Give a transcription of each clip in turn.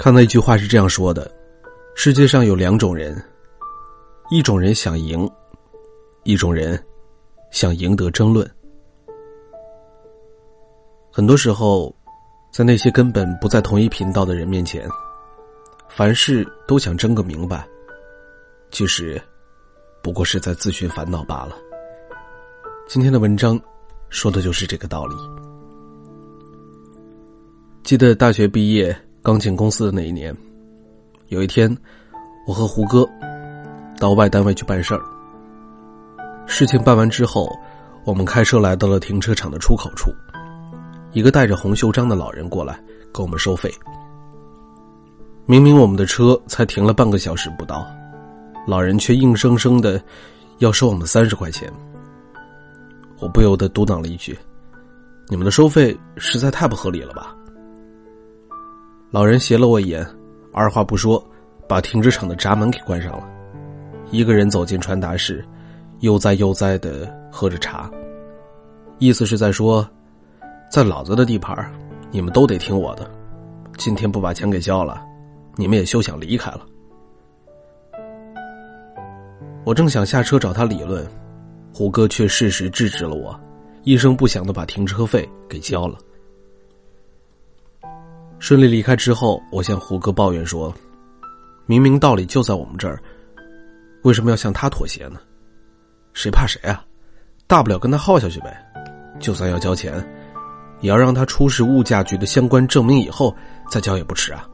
看到一句话是这样说的：世界上有两种人，一种人想赢，一种人想赢得争论。很多时候，在那些根本不在同一频道的人面前，凡事都想争个明白，其实不过是在自寻烦恼罢了。今天的文章说的就是这个道理。记得大学毕业。刚进公司的那一年，有一天，我和胡歌到外单位去办事儿。事情办完之后，我们开车来到了停车场的出口处，一个带着红袖章的老人过来跟我们收费。明明我们的车才停了半个小时不到，老人却硬生生的要收我们三十块钱。我不由得嘟囔了一句：“你们的收费实在太不合理了吧？”老人斜了我一眼，二话不说，把停车场的闸门给关上了。一个人走进传达室，悠哉悠哉的喝着茶，意思是在说，在老子的地盘，你们都得听我的。今天不把钱给交了，你们也休想离开了。我正想下车找他理论，胡歌却适时制止了我，一声不响的把停车费给交了。顺利离开之后，我向胡歌抱怨说：“明明道理就在我们这儿，为什么要向他妥协呢？谁怕谁啊？大不了跟他耗下去呗。就算要交钱，也要让他出示物价局的相关证明以后再交也不迟啊。”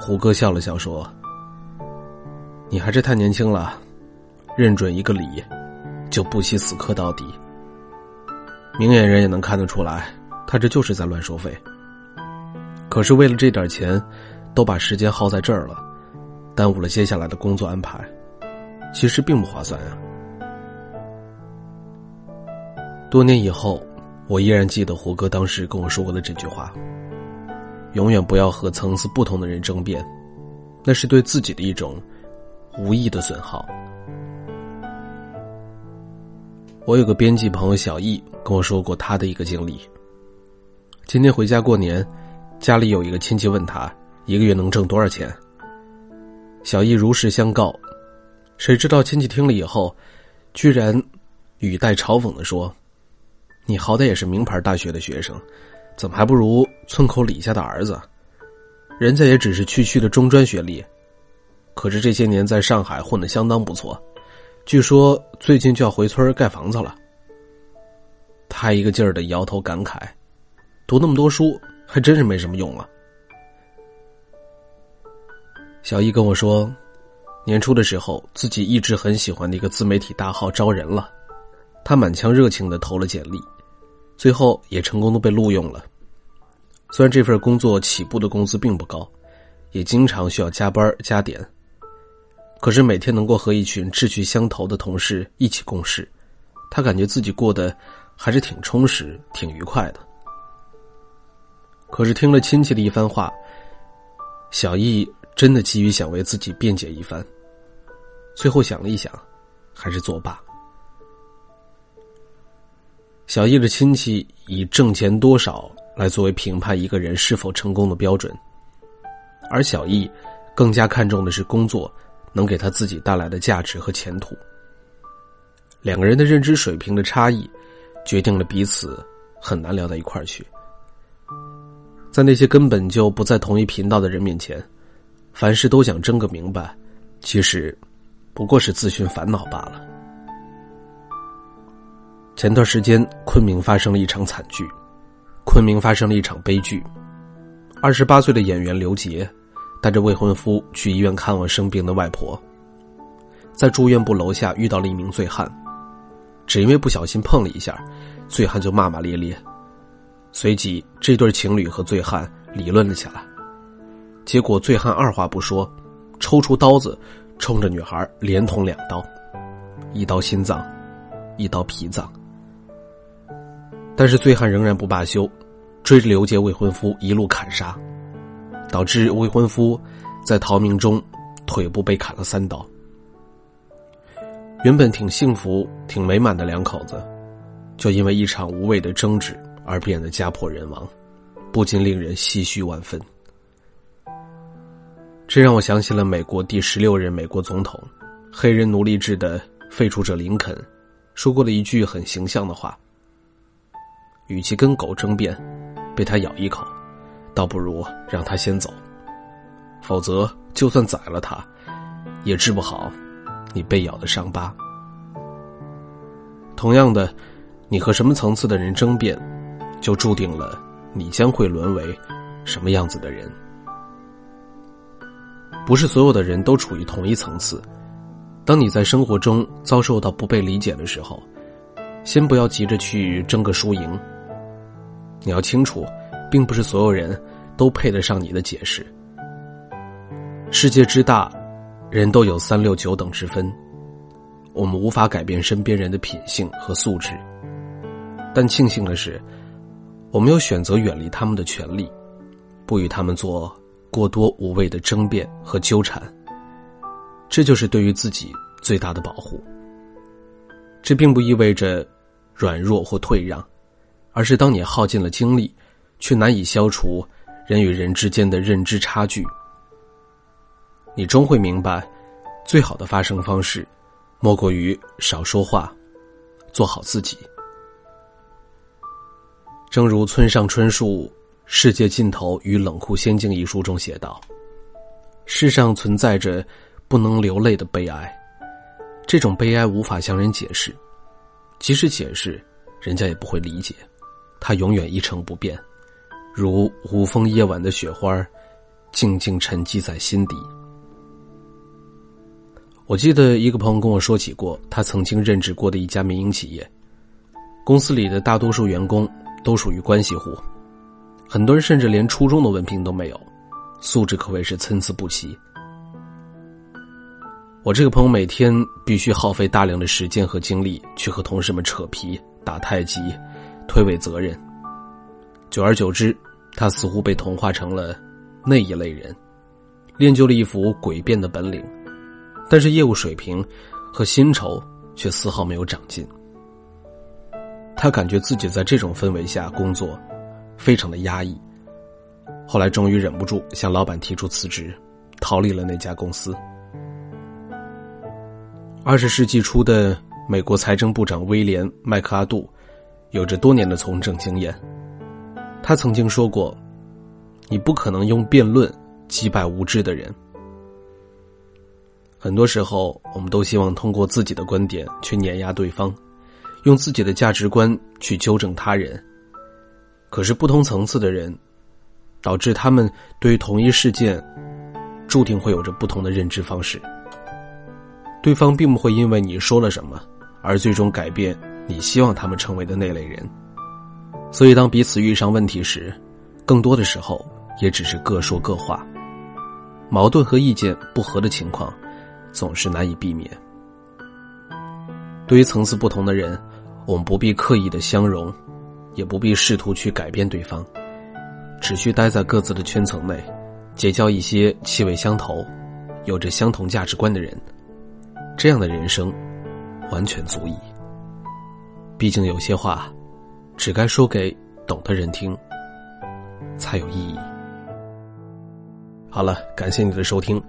胡歌笑了笑说：“你还是太年轻了，认准一个理，就不惜死磕到底。明眼人也能看得出来。”他这就是在乱收费。可是为了这点钱，都把时间耗在这儿了，耽误了接下来的工作安排，其实并不划算啊。多年以后，我依然记得胡歌当时跟我说过的这句话：永远不要和层次不同的人争辩，那是对自己的一种无意的损耗。我有个编辑朋友小易跟我说过他的一个经历。今天回家过年，家里有一个亲戚问他一个月能挣多少钱。小易如实相告，谁知道亲戚听了以后，居然语带嘲讽的说：“你好歹也是名牌大学的学生，怎么还不如村口李家的儿子？人家也只是区区的中专学历，可是这些年在上海混的相当不错，据说最近就要回村盖房子了。”他一个劲儿的摇头感慨。读那么多书还真是没什么用啊！小易跟我说，年初的时候自己一直很喜欢的一个自媒体大号招人了，他满腔热情的投了简历，最后也成功的被录用了。虽然这份工作起步的工资并不高，也经常需要加班加点，可是每天能够和一群志趣相投的同事一起共事，他感觉自己过得还是挺充实、挺愉快的。可是听了亲戚的一番话，小易真的急于想为自己辩解一番。最后想了一想，还是作罢。小易的亲戚以挣钱多少来作为评判一个人是否成功的标准，而小易更加看重的是工作能给他自己带来的价值和前途。两个人的认知水平的差异，决定了彼此很难聊到一块儿去。在那些根本就不在同一频道的人面前，凡事都想争个明白，其实不过是自寻烦恼罢了。前段时间，昆明发生了一场惨剧，昆明发生了一场悲剧。二十八岁的演员刘杰，带着未婚夫去医院看望生病的外婆，在住院部楼下遇到了一名醉汉，只因为不小心碰了一下，醉汉就骂骂咧咧。随即，这对情侣和醉汉理论了起来，结果醉汉二话不说，抽出刀子，冲着女孩连捅两刀，一刀心脏，一刀脾脏。但是醉汉仍然不罢休，追着刘杰未婚夫一路砍杀，导致未婚夫在逃命中腿部被砍了三刀。原本挺幸福、挺美满的两口子，就因为一场无谓的争执。而变得家破人亡。不禁令人唏嘘万分。这让我想起了美国第十六任美国总统、黑人奴隶制的废除者林肯，说过了一句很形象的话：“与其跟狗争辩，被它咬一口，倒不如让它先走。否则，就算宰了它，也治不好你被咬的伤疤。”同样的，你和什么层次的人争辩，就注定了你将会沦为什么样子的人。不是所有的人都处于同一层次。当你在生活中遭受到不被理解的时候，先不要急着去争个输赢。你要清楚，并不是所有人都配得上你的解释。世界之大，人都有三六九等之分。我们无法改变身边人的品性和素质，但庆幸的是，我们有选择远离他们的权利，不与他们做过多无谓的争辩和纠缠。这就是对于自己最大的保护。这并不意味着软弱或退让，而是当你耗尽了精力，却难以消除人与人之间的认知差距，你终会明白，最好的发声方式。莫过于少说话，做好自己。正如村上春树《世界尽头与冷酷仙境》一书中写道：“世上存在着不能流泪的悲哀，这种悲哀无法向人解释，即使解释，人家也不会理解，它永远一成不变，如无风夜晚的雪花，静静沉积在心底。”我记得一个朋友跟我说起过，他曾经任职过的一家民营企业，公司里的大多数员工都属于关系户，很多人甚至连初中的文凭都没有，素质可谓是参差不齐。我这个朋友每天必须耗费大量的时间和精力去和同事们扯皮、打太极、推诿责任，久而久之，他似乎被同化成了那一类人，练就了一副诡辩的本领。但是业务水平和薪酬却丝毫没有长进。他感觉自己在这种氛围下工作，非常的压抑。后来终于忍不住向老板提出辞职，逃离了那家公司。二十世纪初的美国财政部长威廉·麦克阿杜，有着多年的从政经验。他曾经说过：“你不可能用辩论击败无知的人。”很多时候，我们都希望通过自己的观点去碾压对方，用自己的价值观去纠正他人。可是，不同层次的人，导致他们对于同一事件，注定会有着不同的认知方式。对方并不会因为你说了什么，而最终改变你希望他们成为的那类人。所以，当彼此遇上问题时，更多的时候也只是各说各话，矛盾和意见不合的情况。总是难以避免。对于层次不同的人，我们不必刻意的相容，也不必试图去改变对方，只需待在各自的圈层内，结交一些气味相投、有着相同价值观的人，这样的人生完全足矣。毕竟有些话，只该说给懂的人听，才有意义。好了，感谢你的收听。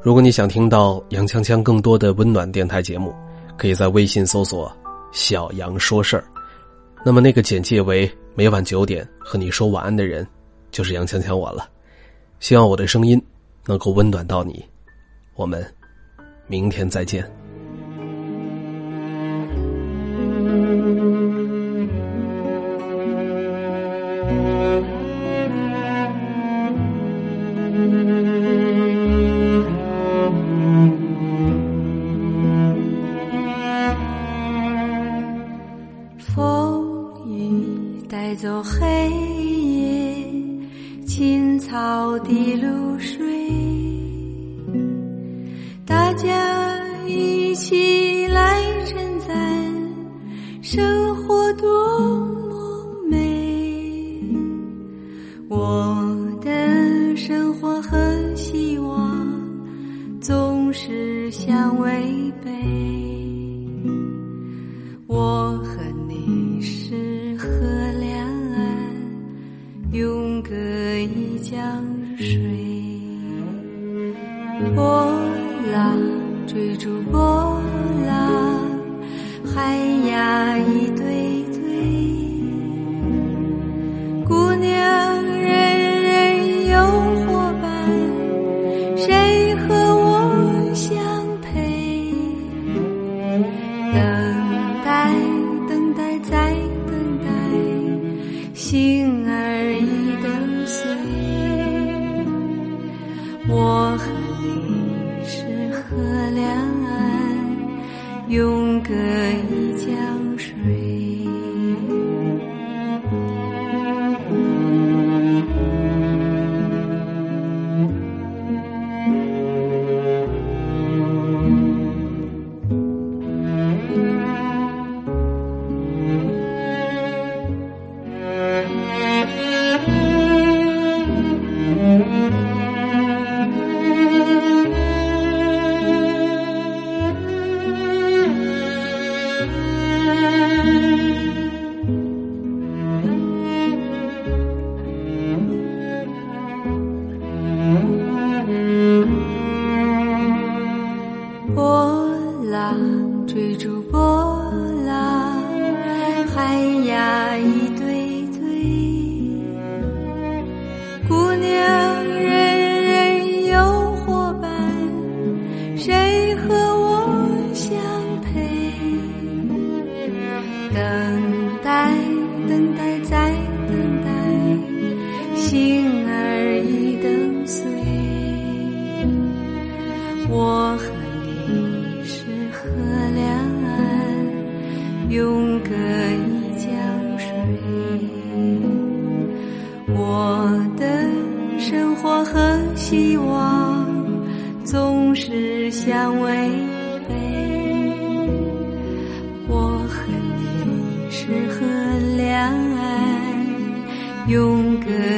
如果你想听到杨锵锵更多的温暖电台节目，可以在微信搜索“小杨说事儿”。那么那个简介为每晚九点和你说晚安的人，就是杨强强我了。希望我的声音能够温暖到你。我们明天再见。青草的露水，大家一起来称赞江水。永隔